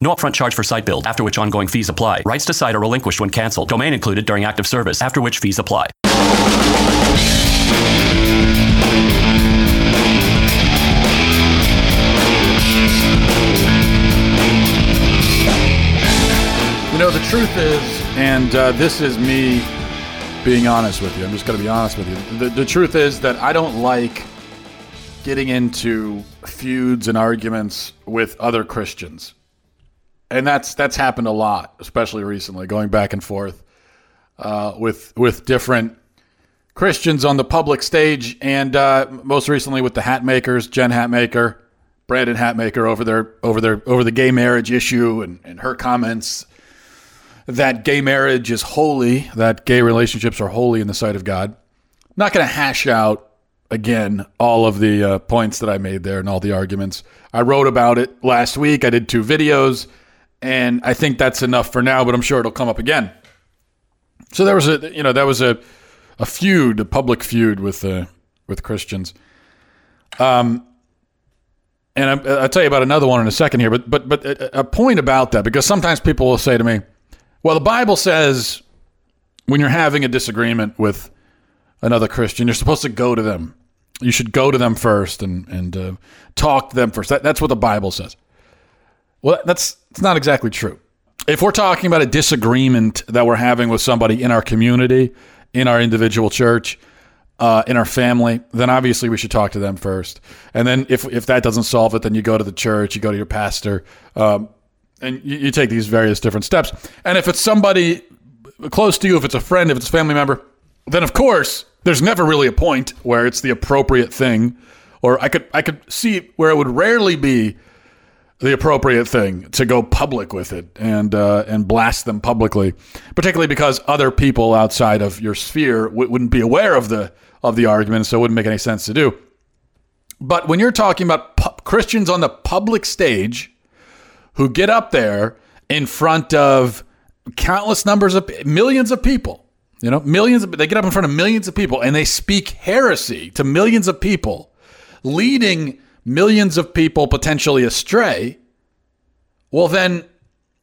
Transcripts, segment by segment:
No upfront charge for site build, after which ongoing fees apply. Rights to site are relinquished when canceled. Domain included during active service, after which fees apply. You know, the truth is, and uh, this is me being honest with you. I'm just going to be honest with you. The, the truth is that I don't like getting into feuds and arguments with other Christians. And that's that's happened a lot, especially recently, going back and forth uh, with with different Christians on the public stage, and uh, most recently with the Hatmakers, Jen Hatmaker, Brandon Hatmaker, over their over their over the gay marriage issue, and, and her comments that gay marriage is holy, that gay relationships are holy in the sight of God. I'm not going to hash out again all of the uh, points that I made there and all the arguments. I wrote about it last week. I did two videos, and I think that's enough for now. But I'm sure it'll come up again. So there was a, you know, that was a a feud, a public feud with uh, with Christians. Um, and I, I'll tell you about another one in a second here. But but but a, a point about that because sometimes people will say to me, "Well, the Bible says when you're having a disagreement with another Christian, you're supposed to go to them. You should go to them first and and uh, talk to them first. That, that's what the Bible says." Well, that's that's not exactly true. If we're talking about a disagreement that we're having with somebody in our community, in our individual church, uh, in our family, then obviously we should talk to them first. And then if, if that doesn't solve it, then you go to the church, you go to your pastor, um, and you, you take these various different steps. And if it's somebody close to you, if it's a friend, if it's a family member, then of course there's never really a point where it's the appropriate thing, or I could I could see where it would rarely be the appropriate thing to go public with it and uh, and blast them publicly, particularly because other people outside of your sphere w- wouldn't be aware of the of the argument, so it wouldn't make any sense to do. But when you're talking about pu- Christians on the public stage who get up there in front of countless numbers of millions of people, you know, millions of, they get up in front of millions of people and they speak heresy to millions of people, leading millions of people potentially astray, well, then,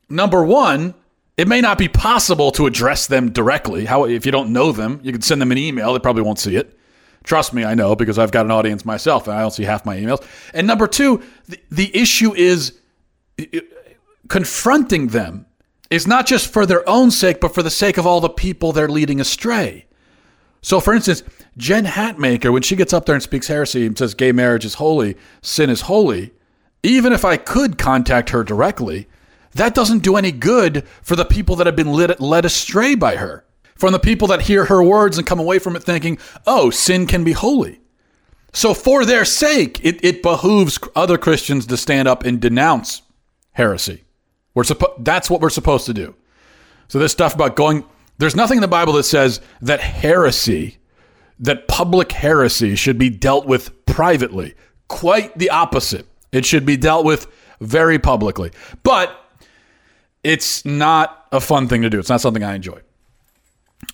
number one, it may not be possible to address them directly. How if you don't know them, you can send them an email. They probably won't see it. Trust me, I know because I've got an audience myself, and I don't see half my emails. And number two, the, the issue is confronting them is not just for their own sake, but for the sake of all the people they're leading astray. So, for instance, Jen Hatmaker, when she gets up there and speaks heresy and says gay marriage is holy, sin is holy, even if I could contact her directly, that doesn't do any good for the people that have been led, led astray by her. From the people that hear her words and come away from it thinking, oh, sin can be holy. So, for their sake, it, it behooves other Christians to stand up and denounce heresy. We're suppo- that's what we're supposed to do. So, this stuff about going, there's nothing in the Bible that says that heresy that public heresy should be dealt with privately. Quite the opposite. It should be dealt with very publicly. But it's not a fun thing to do. It's not something I enjoy.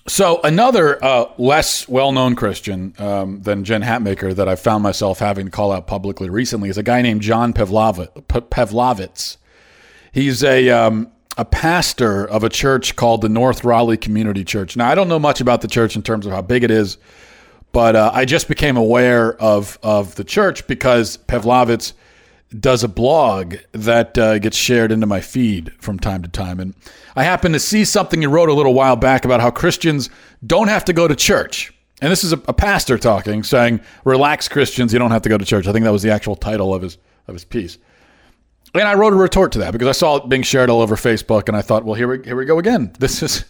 So another uh, less well-known Christian um, than Jen Hatmaker that I found myself having to call out publicly recently is a guy named John Pavlovitz. He's a um, a pastor of a church called the North Raleigh Community Church. Now I don't know much about the church in terms of how big it is, but uh, I just became aware of of the church because Pavlovitz does a blog that uh, gets shared into my feed from time to time. And I happened to see something he wrote a little while back about how Christians don't have to go to church. And this is a, a pastor talking, saying, "Relax, Christians, you don't have to go to church." I think that was the actual title of his of his piece. And I wrote a retort to that because I saw it being shared all over Facebook, and I thought, well, here we here we go again. This is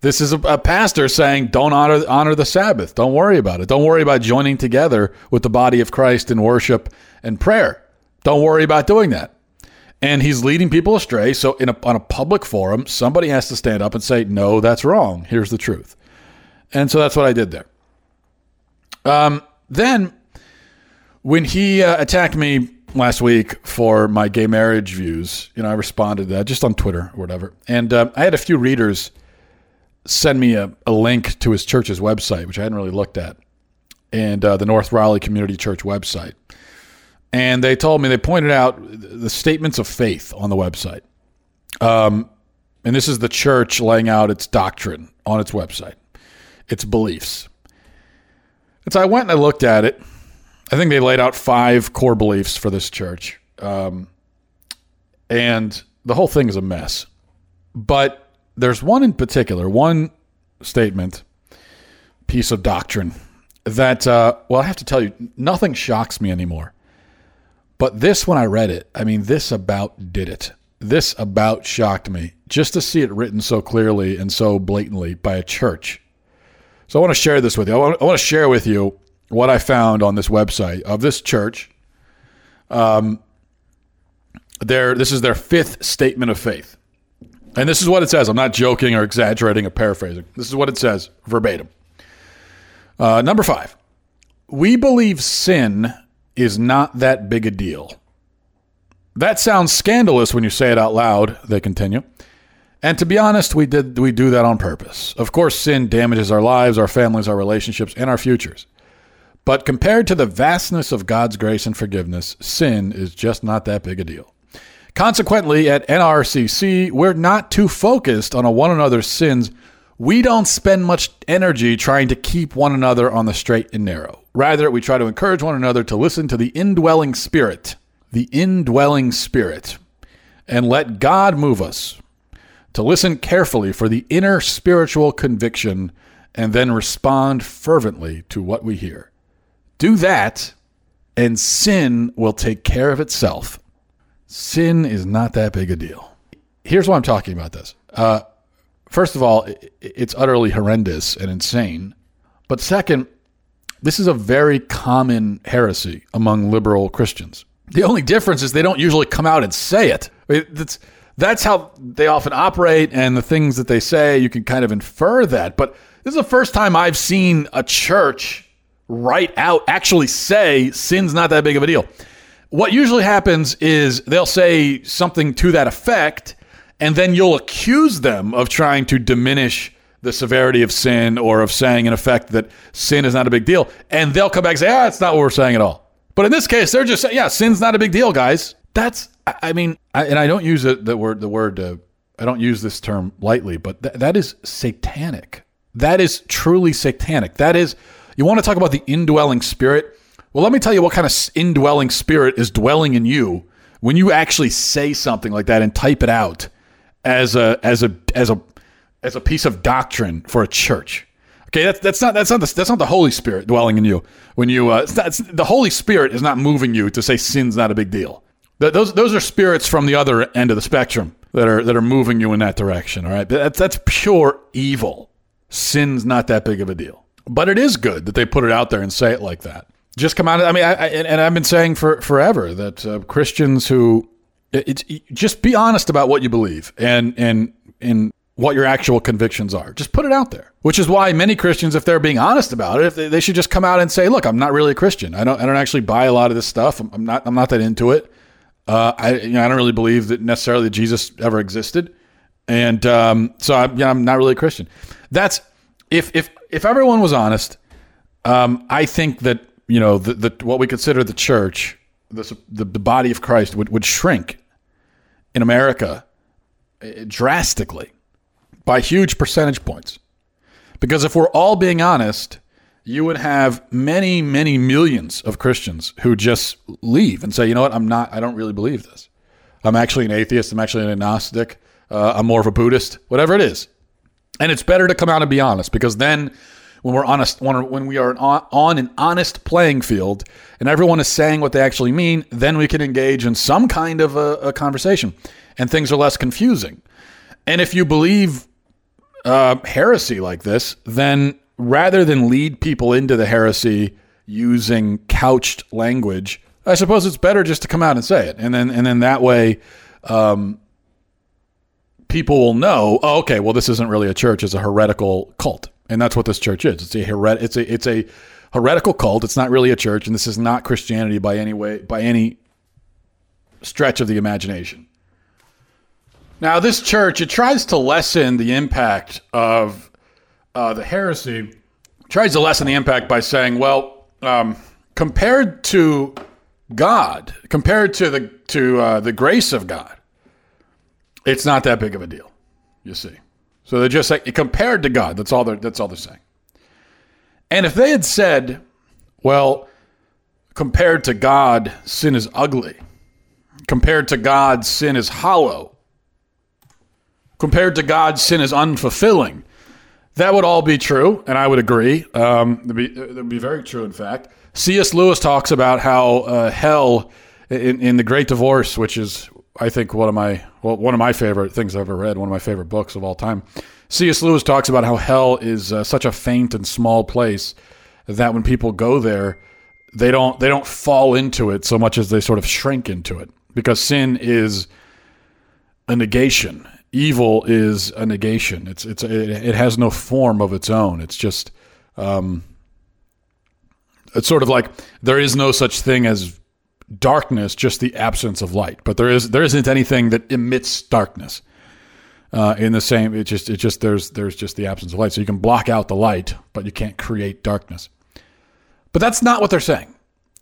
this is a, a, pastor saying, don't honor honor the Sabbath. Don't worry about it. Don't worry about joining together with the body of Christ in worship and prayer. Don't worry about doing that. And he's leading people astray. So in a, on a public forum, somebody has to stand up and say, no, that's wrong. Here's the truth. And so that's what I did there. Um, then, when he uh, attacked me last week for my gay marriage views, you know, I responded to that just on Twitter or whatever. And uh, I had a few readers send me a, a, link to his church's website, which I hadn't really looked at, and uh, the North Raleigh Community Church website. And they told me, they pointed out the statements of faith on the website. Um, and this is the church laying out its doctrine on its website its beliefs. And so I went and I looked at it. I think they laid out five core beliefs for this church. Um, and the whole thing is a mess. But there's one in particular, one statement, piece of doctrine that, uh, well, I have to tell you, nothing shocks me anymore. But this, when I read it, I mean, this about did it. This about shocked me just to see it written so clearly and so blatantly by a church so I want to share this with you. I want, I want to share with you what I found on this website of this church. Um, their, this is their fifth statement of faith. And this is what it says. I'm not joking or exaggerating or paraphrasing. This is what it says verbatim. Uh, number five, we believe sin is not that big a deal. That sounds scandalous when you say it out loud, they continue. And to be honest, we did we do that on purpose. Of course, sin damages our lives, our families, our relationships, and our futures. But compared to the vastness of God's grace and forgiveness, sin is just not that big a deal. Consequently, at NRCC, we're not too focused on one another's sins. We don't spend much energy trying to keep one another on the straight and narrow. Rather, we try to encourage one another to listen to the indwelling spirit, the indwelling spirit, and let God move us to listen carefully for the inner spiritual conviction and then respond fervently to what we hear. Do that, and sin will take care of itself. Sin is not that big a deal. Here's why I'm talking about this. Uh, first of all, it's utterly horrendous and insane. But second, this is a very common heresy among liberal Christians. The only difference is they don't usually come out and say it. It's, that's how they often operate and the things that they say you can kind of infer that but this is the first time i've seen a church right out actually say sin's not that big of a deal what usually happens is they'll say something to that effect and then you'll accuse them of trying to diminish the severity of sin or of saying in effect that sin is not a big deal and they'll come back and say ah it's not what we're saying at all but in this case they're just saying yeah sin's not a big deal guys that's I mean, I, and I don't use it, the word the word uh, I don't use this term lightly, but th- that is satanic. That is truly satanic. That is you want to talk about the indwelling spirit? Well, let me tell you what kind of indwelling spirit is dwelling in you when you actually say something like that and type it out as a as a as a as a piece of doctrine for a church. Okay, that's that's not that's not the, that's not the Holy Spirit dwelling in you. When you uh, it's not, it's, the Holy Spirit is not moving you to say sin's not a big deal those those are spirits from the other end of the spectrum that are that are moving you in that direction. All right, that's that's pure evil. Sin's not that big of a deal, but it is good that they put it out there and say it like that. Just come out. I mean, I, I, and I've been saying for forever that uh, Christians who it's it, just be honest about what you believe and and and what your actual convictions are. Just put it out there. Which is why many Christians, if they're being honest about it, they, they should just come out and say, "Look, I'm not really a Christian. I don't I don't actually buy a lot of this stuff. I'm, I'm not I'm not that into it." Uh, I you know I don't really believe that necessarily Jesus ever existed, and um, so I, you know, I'm not really a Christian. That's if if if everyone was honest, um, I think that you know the, the what we consider the church, the, the body of Christ would would shrink in America eh, drastically by huge percentage points, because if we're all being honest, you would have many, many millions of Christians who just leave and say, you know what, I'm not, I don't really believe this. I'm actually an atheist. I'm actually an agnostic. Uh, I'm more of a Buddhist, whatever it is. And it's better to come out and be honest because then when we're honest, when, we are on an honest playing field and everyone is saying what they actually mean, then we can engage in some kind of a, a conversation and things are less confusing. And if you believe uh, heresy like this, then rather than lead people into the heresy using couched language, I suppose it's better just to come out and say it, and then and then that way, um, people will know. Oh, okay, well, this isn't really a church; it's a heretical cult, and that's what this church is. It's a heret- It's a it's a heretical cult. It's not really a church, and this is not Christianity by any way by any stretch of the imagination. Now, this church it tries to lessen the impact of uh, the heresy. Tries to lessen the impact by saying, well, um, compared to God, compared to the to uh, the grace of God, it's not that big of a deal. You see, so they're just like compared to God. That's all they're that's all they're saying. And if they had said, well, compared to God, sin is ugly. Compared to God, sin is hollow. Compared to God, sin is unfulfilling. That would all be true, and I would agree. Um, that'd, be, be very true, in fact. C.S. Lewis talks about how uh, hell in, in the Great Divorce, which is I think one of my well, one of my favorite things I've ever read, one of my favorite books of all time. C.S. Lewis talks about how hell is uh, such a faint and small place that when people go there, they don't they don't fall into it so much as they sort of shrink into it because sin is a negation. Evil is a negation. It's it's it, has no form of its own. It's just um, it's sort of like there is no such thing as darkness, just the absence of light. But there is there isn't anything that emits darkness. Uh, in the same, it just it just there's there's just the absence of light. So you can block out the light, but you can't create darkness. But that's not what they're saying.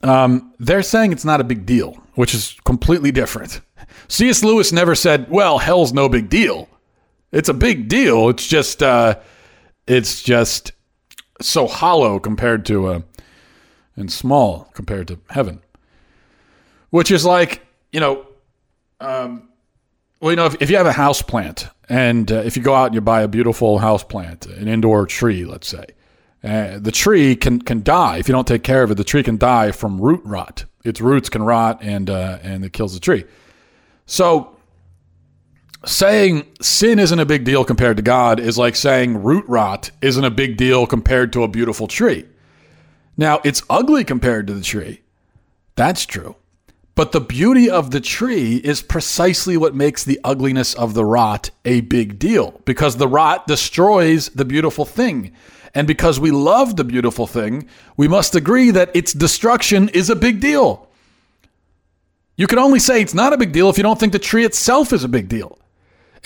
Um, they're saying it's not a big deal, which is completely different. C.S. Lewis never said, "Well, hell's no big deal." It's a big deal. It's just uh, it's just so hollow compared to uh, and small compared to heaven. Which is like, you know, um, well, you know, if, if you have a house plant and uh, if you go out and you buy a beautiful house plant, an indoor tree, let's say, uh, the tree can, can die if you don't take care of it. The tree can die from root rot. Its roots can rot and uh, and it kills the tree. So saying sin isn't a big deal compared to God is like saying root rot isn't a big deal compared to a beautiful tree. Now, it's ugly compared to the tree. That's true. But the beauty of the tree is precisely what makes the ugliness of the rot a big deal because the rot destroys the beautiful thing. And because we love the beautiful thing, we must agree that its destruction is a big deal. You can only say it's not a big deal if you don't think the tree itself is a big deal.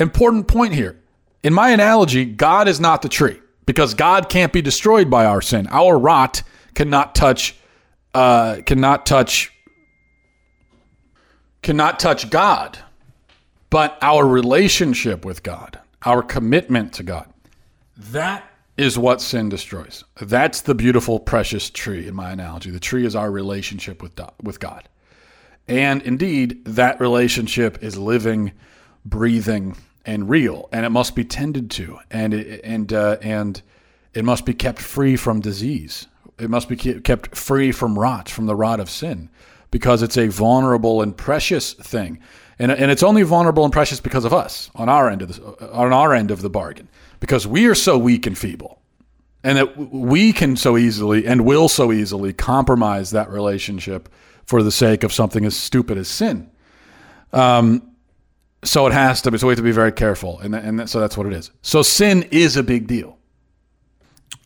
Important point here. In my analogy, God is not the tree because God can't be destroyed by our sin. Our rot cannot touch uh, cannot touch cannot touch God, but our relationship with God, our commitment to God, that is what sin destroys. That's the beautiful, precious tree in my analogy. The tree is our relationship with, with God. And indeed, that relationship is living, breathing, and real, and it must be tended to, and it, and uh, and it must be kept free from disease. It must be kept free from rot, from the rot of sin because it's a vulnerable and precious thing. And, and it's only vulnerable and precious because of us on our end of the, on our end of the bargain because we are so weak and feeble and that we can so easily and will so easily compromise that relationship for the sake of something as stupid as sin. Um, so it has to be. So we have to be very careful, and and so that's what it is. So sin is a big deal.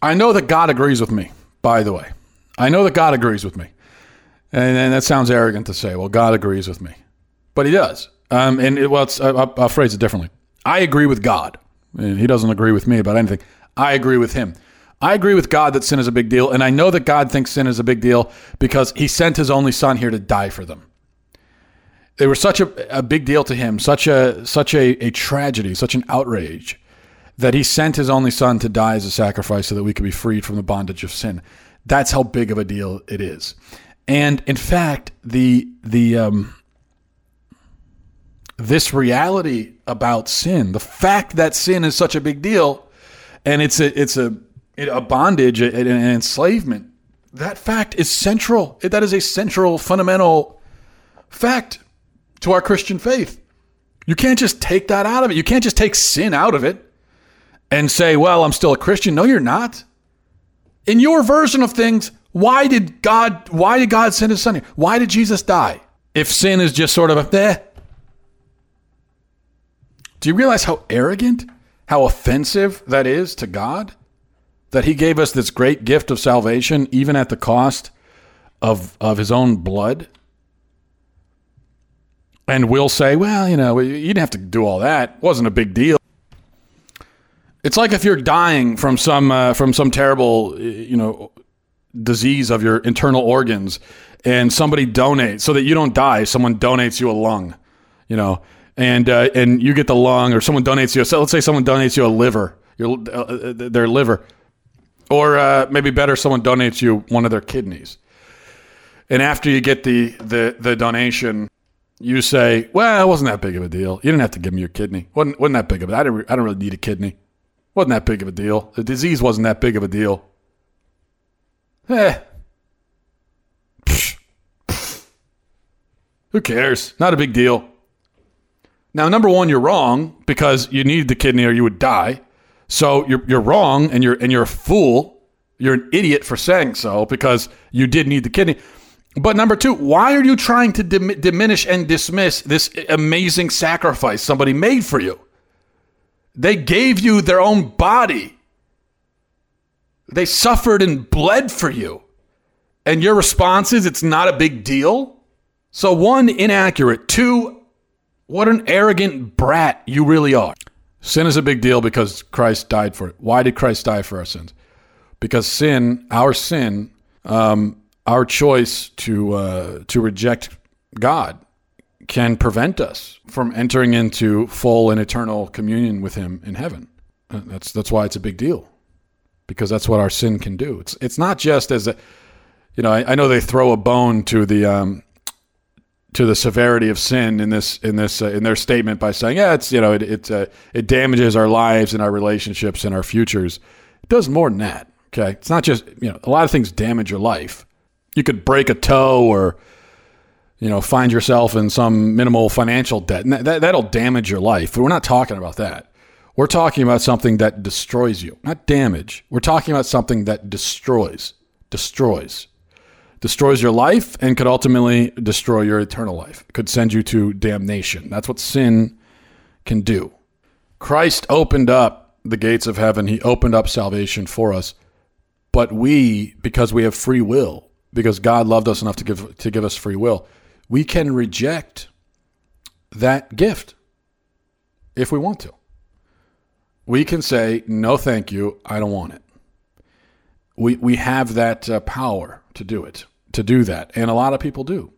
I know that God agrees with me. By the way, I know that God agrees with me. And, and that sounds arrogant to say, well, God agrees with me. But he does. Um, and it, well, I'll, I'll phrase it differently. I agree with God. And he doesn't agree with me about anything. I agree with him. I agree with God that sin is a big deal. And I know that God thinks sin is a big deal because he sent his only son here to die for them. They were such a, a big deal to him, such a such a, a tragedy, such an outrage, that he sent his only son to die as a sacrifice so that we could be freed from the bondage of sin. That's how big of a deal it is. And in fact, the the um, this reality about sin, the fact that sin is such a big deal, and it's a it's a a bondage, an enslavement. That fact is central. That is a central, fundamental fact to our Christian faith. You can't just take that out of it. You can't just take sin out of it and say, "Well, I'm still a Christian." No, you're not. In your version of things, why did God why did God send his son here? Why did Jesus die? If sin is just sort of a eh. Do you realize how arrogant, how offensive that is to God? That he gave us this great gift of salvation even at the cost of of his own blood? And we'll say, well, you know, you didn't have to do all that. It wasn't a big deal. It's like if you're dying from some uh, from some terrible, you know, disease of your internal organs, and somebody donates so that you don't die. Someone donates you a lung, you know, and uh, and you get the lung, or someone donates you. So let's say someone donates you a liver, your uh, uh their liver, or uh, maybe better, someone donates you one of their kidneys. And after you get the the the donation, you say, "Well, it wasn't that big of a deal. You didn't have to give me your kidney. wasn't wasn't that big of a. I didn't I don't really need a kidney. wasn't that big of a deal. The disease wasn't that big of a deal. Eh. Who cares? Not a big deal. Now, number one, you're wrong because you need the kidney or you would die. So you're you're wrong and you're and you're a fool. You're an idiot for saying so because you did need the kidney. But number two, why are you trying to dim- diminish and dismiss this amazing sacrifice somebody made for you? They gave you their own body. They suffered and bled for you. And your response is it's not a big deal? So, one, inaccurate. Two, what an arrogant brat you really are. Sin is a big deal because Christ died for it. Why did Christ die for our sins? Because sin, our sin, um, our choice to uh, to reject God can prevent us from entering into full and eternal communion with Him in heaven. Uh, that's that's why it's a big deal, because that's what our sin can do. It's it's not just as a, you know, I, I know they throw a bone to the um, to the severity of sin in this in this uh, in their statement by saying, yeah, it's you know it it uh, it damages our lives and our relationships and our futures. It does more than that. Okay, it's not just you know a lot of things damage your life you could break a toe or you know find yourself in some minimal financial debt and that, that'll damage your life but we're not talking about that we're talking about something that destroys you not damage. We're talking about something that destroys destroys destroys your life and could ultimately destroy your eternal life. Could send you to damnation. That's what sin can do. Christ opened up the gates of heaven. He opened up salvation for us. But we because we have free will because God loved us enough to give to give us free will, we can reject that gift if we want to. We can say no, thank you, I don't want it. We we have that uh, power to do it, to do that, and a lot of people do.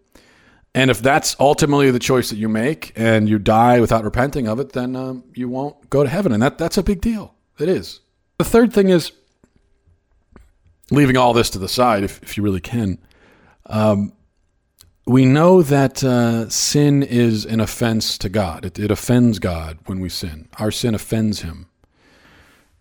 And if that's ultimately the choice that you make, and you die without repenting of it, then um, you won't go to heaven, and that that's a big deal. It is. The third thing is leaving all this to the side, if, if you really can, um, we know that uh, sin is an offense to God. It, it offends God when we sin. Our sin offends Him.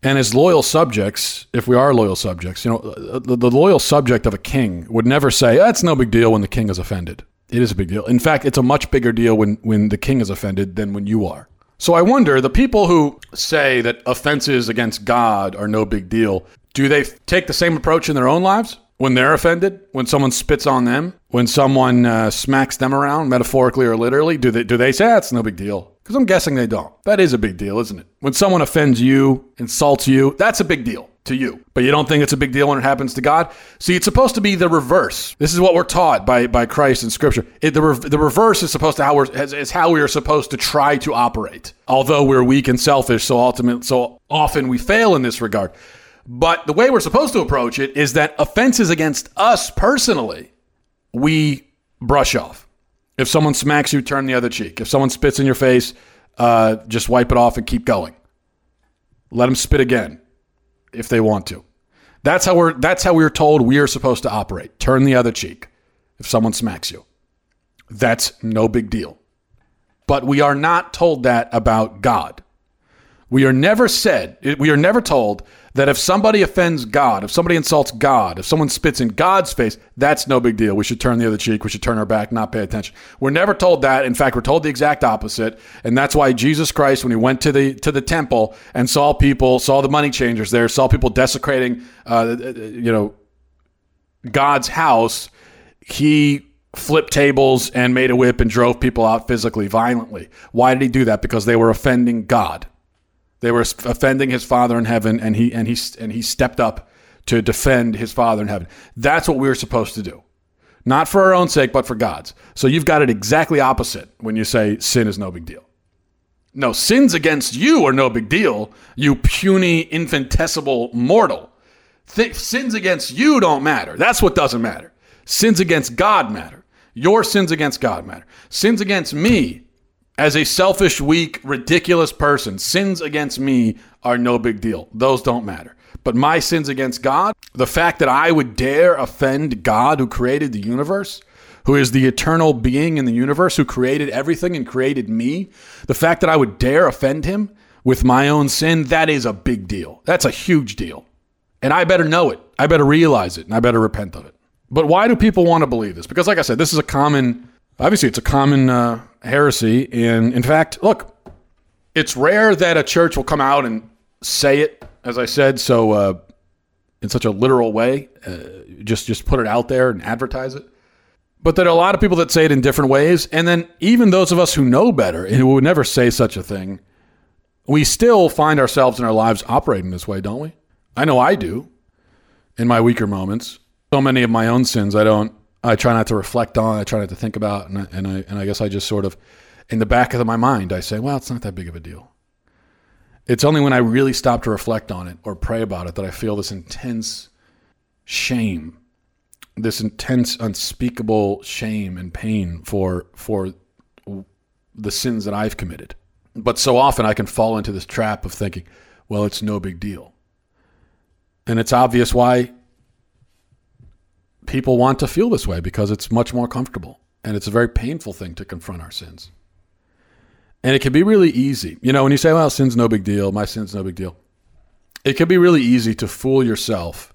And as loyal subjects, if we are loyal subjects, you know, the, the loyal subject of a king would never say, that's no big deal when the king is offended. It is a big deal. In fact, it's a much bigger deal when, when the king is offended than when you are. So I wonder the people who say that offenses against God are no big deal, do they take the same approach in their own lives when they're offended? When someone spits on them? When someone uh, smacks them around, metaphorically or literally? Do they do they say that's ah, no big deal? Because I'm guessing they don't. That is a big deal, isn't it? When someone offends you, insults you, that's a big deal to you. But you don't think it's a big deal when it happens to God? See, it's supposed to be the reverse. This is what we're taught by, by Christ in Scripture. It, the, re- the reverse is supposed to how we're is how we are supposed to try to operate. Although we're weak and selfish, so ultimately, so often we fail in this regard. But the way we're supposed to approach it is that offenses against us personally, we brush off. If someone smacks you, turn the other cheek. If someone spits in your face, uh, just wipe it off and keep going. Let them spit again if they want to. That's how we're that's how we're told we are supposed to operate. Turn the other cheek if someone smacks you. That's no big deal. But we are not told that about God. We are never said, we are never told that if somebody offends God, if somebody insults God, if someone spits in God's face, that's no big deal. We should turn the other cheek. We should turn our back, not pay attention. We're never told that. In fact, we're told the exact opposite. And that's why Jesus Christ, when he went to the to the temple and saw people, saw the money changers there, saw people desecrating, uh, you know, God's house, he flipped tables and made a whip and drove people out physically, violently. Why did he do that? Because they were offending God. They were offending his Father in heaven, and he and he and he stepped up to defend his Father in heaven. That's what we were supposed to do, not for our own sake, but for God's. So you've got it exactly opposite when you say sin is no big deal. No, sins against you are no big deal. You puny, infinitesimal mortal. Th- sins against you don't matter. That's what doesn't matter. Sins against God matter. Your sins against God matter. Sins against me as a selfish, weak, ridiculous person, sins against me are no big deal. Those don't matter. But my sins against God, the fact that I would dare offend God who created the universe, who is the eternal being in the universe, who created everything and created me, the fact that I would dare offend him with my own sin, that is a big deal. That's a huge deal. And I better know it. I better realize it and I better repent of it. But why do people want to believe this? Because, like I said, this is a common, obviously, it's a common uh, heresy. And in fact, look, it's rare that a church will come out and say it, as I said, so uh, in such a literal way, uh, just just put it out there and advertise it. But there are a lot of people that say it in different ways, and then even those of us who know better and who would never say such a thing, we still find ourselves in our lives operating this way, don't we? I know I do. In my weaker moments, so many of my own sins, I don't I try not to reflect on. I try not to think about, and I, and I and I guess I just sort of, in the back of my mind, I say, well, it's not that big of a deal. It's only when I really stop to reflect on it or pray about it that I feel this intense shame, this intense, unspeakable shame and pain for for the sins that I've committed. But so often I can fall into this trap of thinking, well, it's no big deal. And it's obvious why people want to feel this way because it's much more comfortable. And it's a very painful thing to confront our sins. And it can be really easy. You know, when you say, well, sin's no big deal, my sin's no big deal, it can be really easy to fool yourself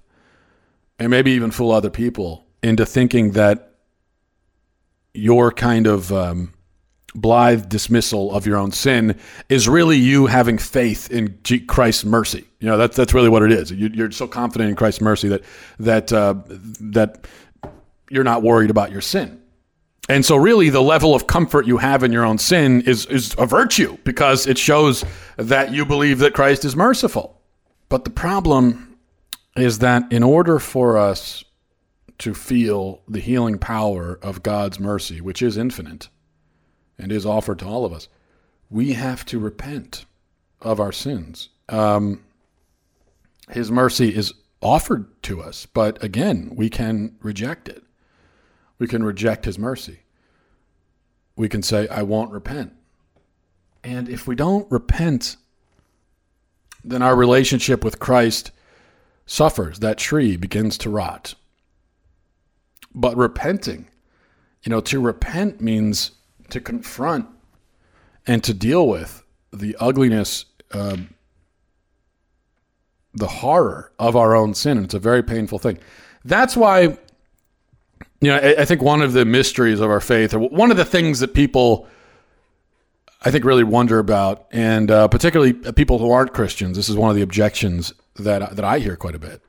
and maybe even fool other people into thinking that your kind of um, blithe dismissal of your own sin is really you having faith in Christ's mercy. You know, that's that's really what it is. You, are so confident in Christ's mercy that that uh, that you're not worried about your sin. And so, really, the level of comfort you have in your own sin is is a virtue because it shows that you believe that Christ is merciful. But the problem is that in order for us to feel the healing power of God's mercy, which is infinite, and is offered to all of us, we have to repent of our sins. Um, his mercy is offered to us, but again, we can reject it. We can reject His mercy. We can say, I won't repent. And if we don't repent, then our relationship with Christ suffers. That tree begins to rot. But repenting, you know, to repent means to confront and to deal with the ugliness, uh, the horror of our own sin. And it's a very painful thing. That's why, you know, I, I think one of the mysteries of our faith, or one of the things that people, I think, really wonder about, and uh, particularly people who aren't Christians, this is one of the objections that, that I hear quite a bit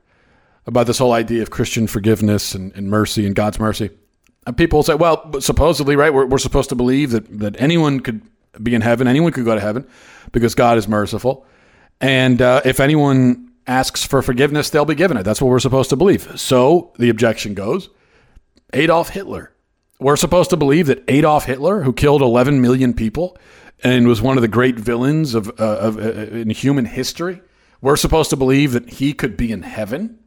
about this whole idea of Christian forgiveness and, and mercy and God's mercy and people say, well, supposedly, right, we're, we're supposed to believe that, that anyone could be in heaven, anyone could go to heaven because God is merciful. And uh, if anyone asks for forgiveness, they'll be given it. That's what we're supposed to believe. So the objection goes Adolf Hitler. We're supposed to believe that Adolf Hitler, who killed 11 million people and was one of the great villains of, uh, of uh, in human history, we're supposed to believe that he could be in heaven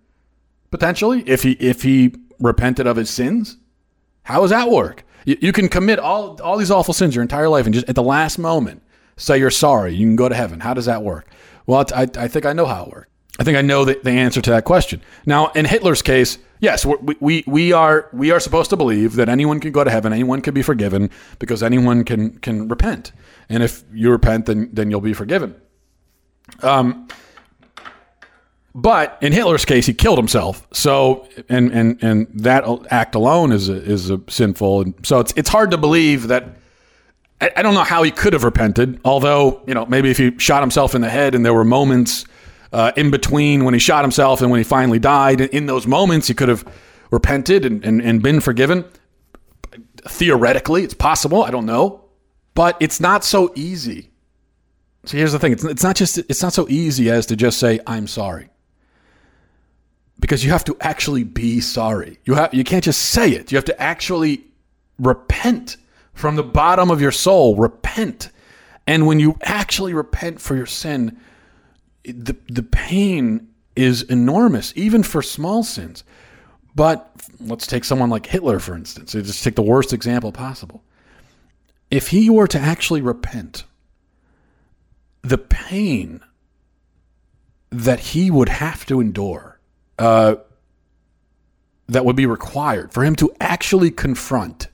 potentially if he if he repented of his sins. How does that work? You, you can commit all, all these awful sins your entire life and just at the last moment say you're sorry. You can go to heaven. How does that work? Well, I, I think I know how it works. I think I know the, the answer to that question. Now, in Hitler's case, yes, we, we, we are we are supposed to believe that anyone can go to heaven, anyone can be forgiven because anyone can can repent, and if you repent, then then you'll be forgiven. Um, but in Hitler's case, he killed himself. So, and and and that act alone is a, is a sinful, and so it's it's hard to believe that. I, I don't know how he could have repented. Although you know, maybe if he shot himself in the head, and there were moments uh, in between when he shot himself and when he finally died, in those moments, he could have repented and, and, and been forgiven. Theoretically, it's possible. I don't know, but it's not so easy. So here's the thing: it's, it's not just it's not so easy as to just say I'm sorry because you have to actually be sorry. You have you can't just say it. You have to actually repent from the bottom of your soul. Repent. And when you actually repent for your sin, the the pain is enormous even for small sins. But let's take someone like Hitler for instance. Just take the worst example possible. If he were to actually repent, the pain that he would have to endure uh, that would be required for him to actually confront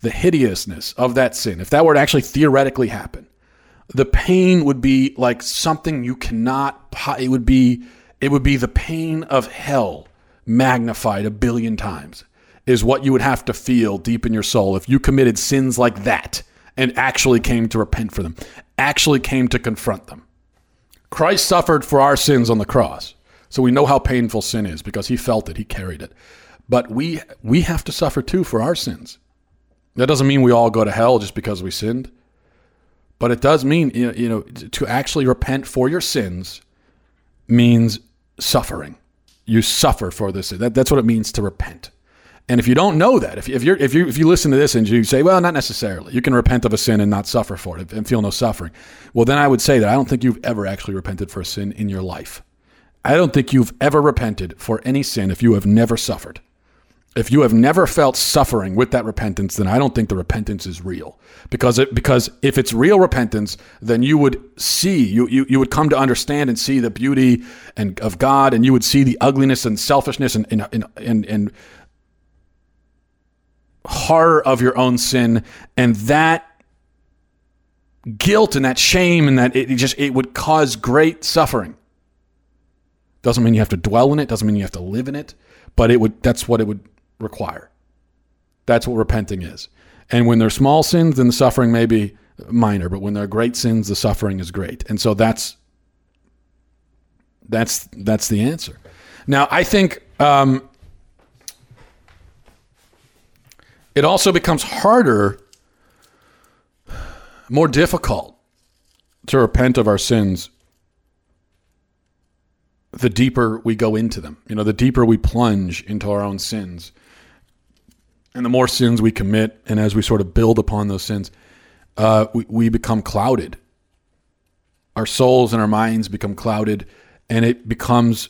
the hideousness of that sin, if that were to actually theoretically happen, the pain would be like something you cannot. It would be it would be the pain of hell magnified a billion times. Is what you would have to feel deep in your soul if you committed sins like that and actually came to repent for them, actually came to confront them. Christ suffered for our sins on the cross. So we know how painful sin is because he felt it, he carried it. But we we have to suffer too for our sins. That doesn't mean we all go to hell just because we sinned. But it does mean you know, to actually repent for your sins means suffering. You suffer for this. That, that's what it means to repent. And if you don't know that, if, if you're if you if you listen to this and you say, well, not necessarily, you can repent of a sin and not suffer for it and feel no suffering. Well, then I would say that I don't think you've ever actually repented for a sin in your life. I don't think you've ever repented for any sin if you have never suffered. If you have never felt suffering with that repentance, then I don't think the repentance is real. Because it, because if it's real repentance, then you would see, you, you, you would come to understand and see the beauty and of God, and you would see the ugliness and selfishness and, and, and, and, and horror of your own sin. And that guilt and that shame and that it just it would cause great suffering. Doesn't mean you have to dwell in it, doesn't mean you have to live in it, but it would that's what it would require. That's what repenting is. And when they're small sins, then the suffering may be minor, but when they're great sins, the suffering is great. And so that's that's that's the answer. Now, I think um, it also becomes harder, more difficult to repent of our sins the deeper we go into them. You know, the deeper we plunge into our own sins. And the more sins we commit, and as we sort of build upon those sins, uh, we, we become clouded. Our souls and our minds become clouded, and it becomes,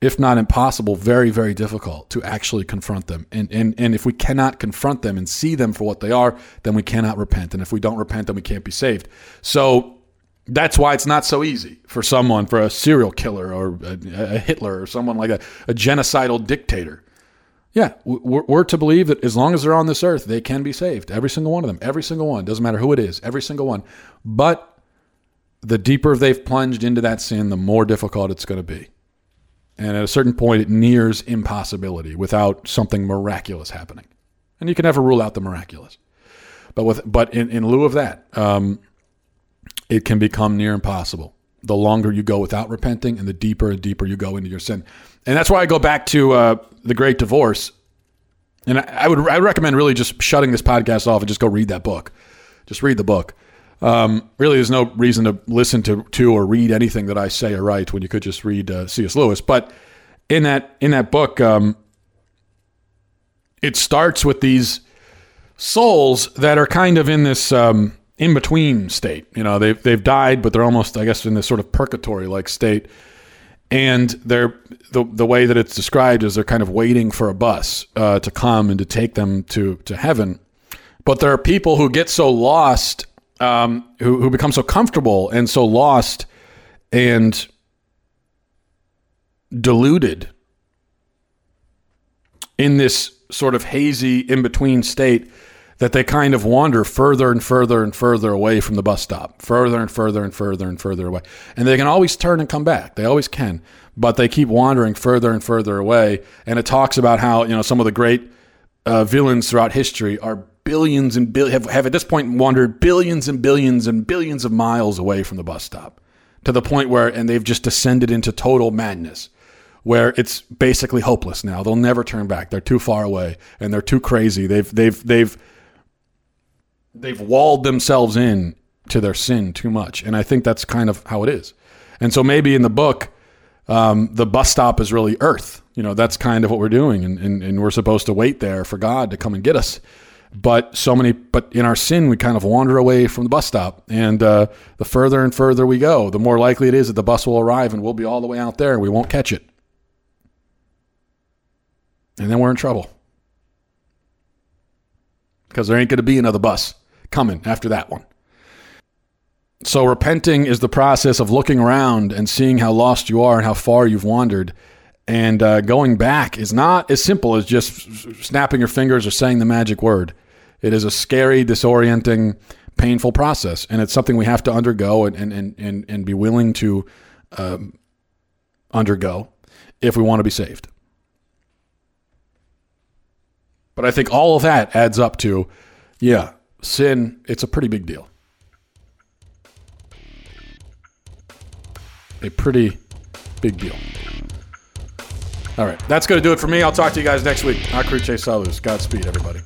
if not impossible, very, very difficult to actually confront them. And, and, and if we cannot confront them and see them for what they are, then we cannot repent. And if we don't repent, then we can't be saved. So that's why it's not so easy for someone, for a serial killer or a, a Hitler or someone like that, a genocidal dictator. Yeah, we're, we're, to believe that as long as they're on this earth, they can be saved. Every single one of them, every single one. Doesn't matter who it is, every single one. But the deeper they've plunged into that sin, the more difficult it's going to be. And at a certain point, it nears impossibility without something miraculous happening. And you can never rule out the miraculous. But with but in, in lieu of that, um, it can become near impossible the longer you go without repenting and the deeper and deeper you go into your sin. And that's why I go back to uh, the great divorce. And I, I, would I recommend really just shutting this podcast off and just go read that book. Just read the book. Um, really, there's no reason to listen to, to or read anything that I say or write when you could just read uh, C.S. Lewis. But in that in that book, um, it starts with these souls that are kind of in this um, in between state. You know, they've they've died, but they're almost, I guess, in this sort of purgatory like state. And they're the the way that it's described is they're kind of waiting for a bus uh, to come and to take them to to heaven. But there are people who get so lost, um, who who become so comfortable and so lost and deluded in this sort of hazy in between state that they kind of wander further and further and further away from the bus stop, further and further and further and further away. And they can always turn and come back. They always can. But they keep wandering further and further away. And it talks about how, you know, some of the great uh, villains throughout history are billions and have, have at this point wandered billions and billions and billions of miles away from the bus stop to the point where, and they've just descended into total madness where it's basically hopeless now. They'll never turn back. They're too far away and they're too crazy. They've they've they've they've walled themselves in to their sin too much. And I think that's kind of how it is. And so maybe in the book, um, the bus stop is really earth. You know, that's kind of what we're doing. And, and, and we're supposed to wait there for God to come and get us. But so many, but in our sin, we kind of wander away from the bus stop. And uh, the further and further we go, the more likely it is that the bus will arrive and we'll be all the way out there and we won't catch it. And then we're in trouble. Because there ain't going to be another bus coming after that one. So, repenting is the process of looking around and seeing how lost you are and how far you've wandered. And uh, going back is not as simple as just snapping your fingers or saying the magic word. It is a scary, disorienting, painful process. And it's something we have to undergo and, and, and, and be willing to um, undergo if we want to be saved. But I think all of that adds up to, yeah, sin, it's a pretty big deal. A pretty big deal. All right, that's going to do it for me. I'll talk to you guys next week. A cruce salus. Godspeed, everybody.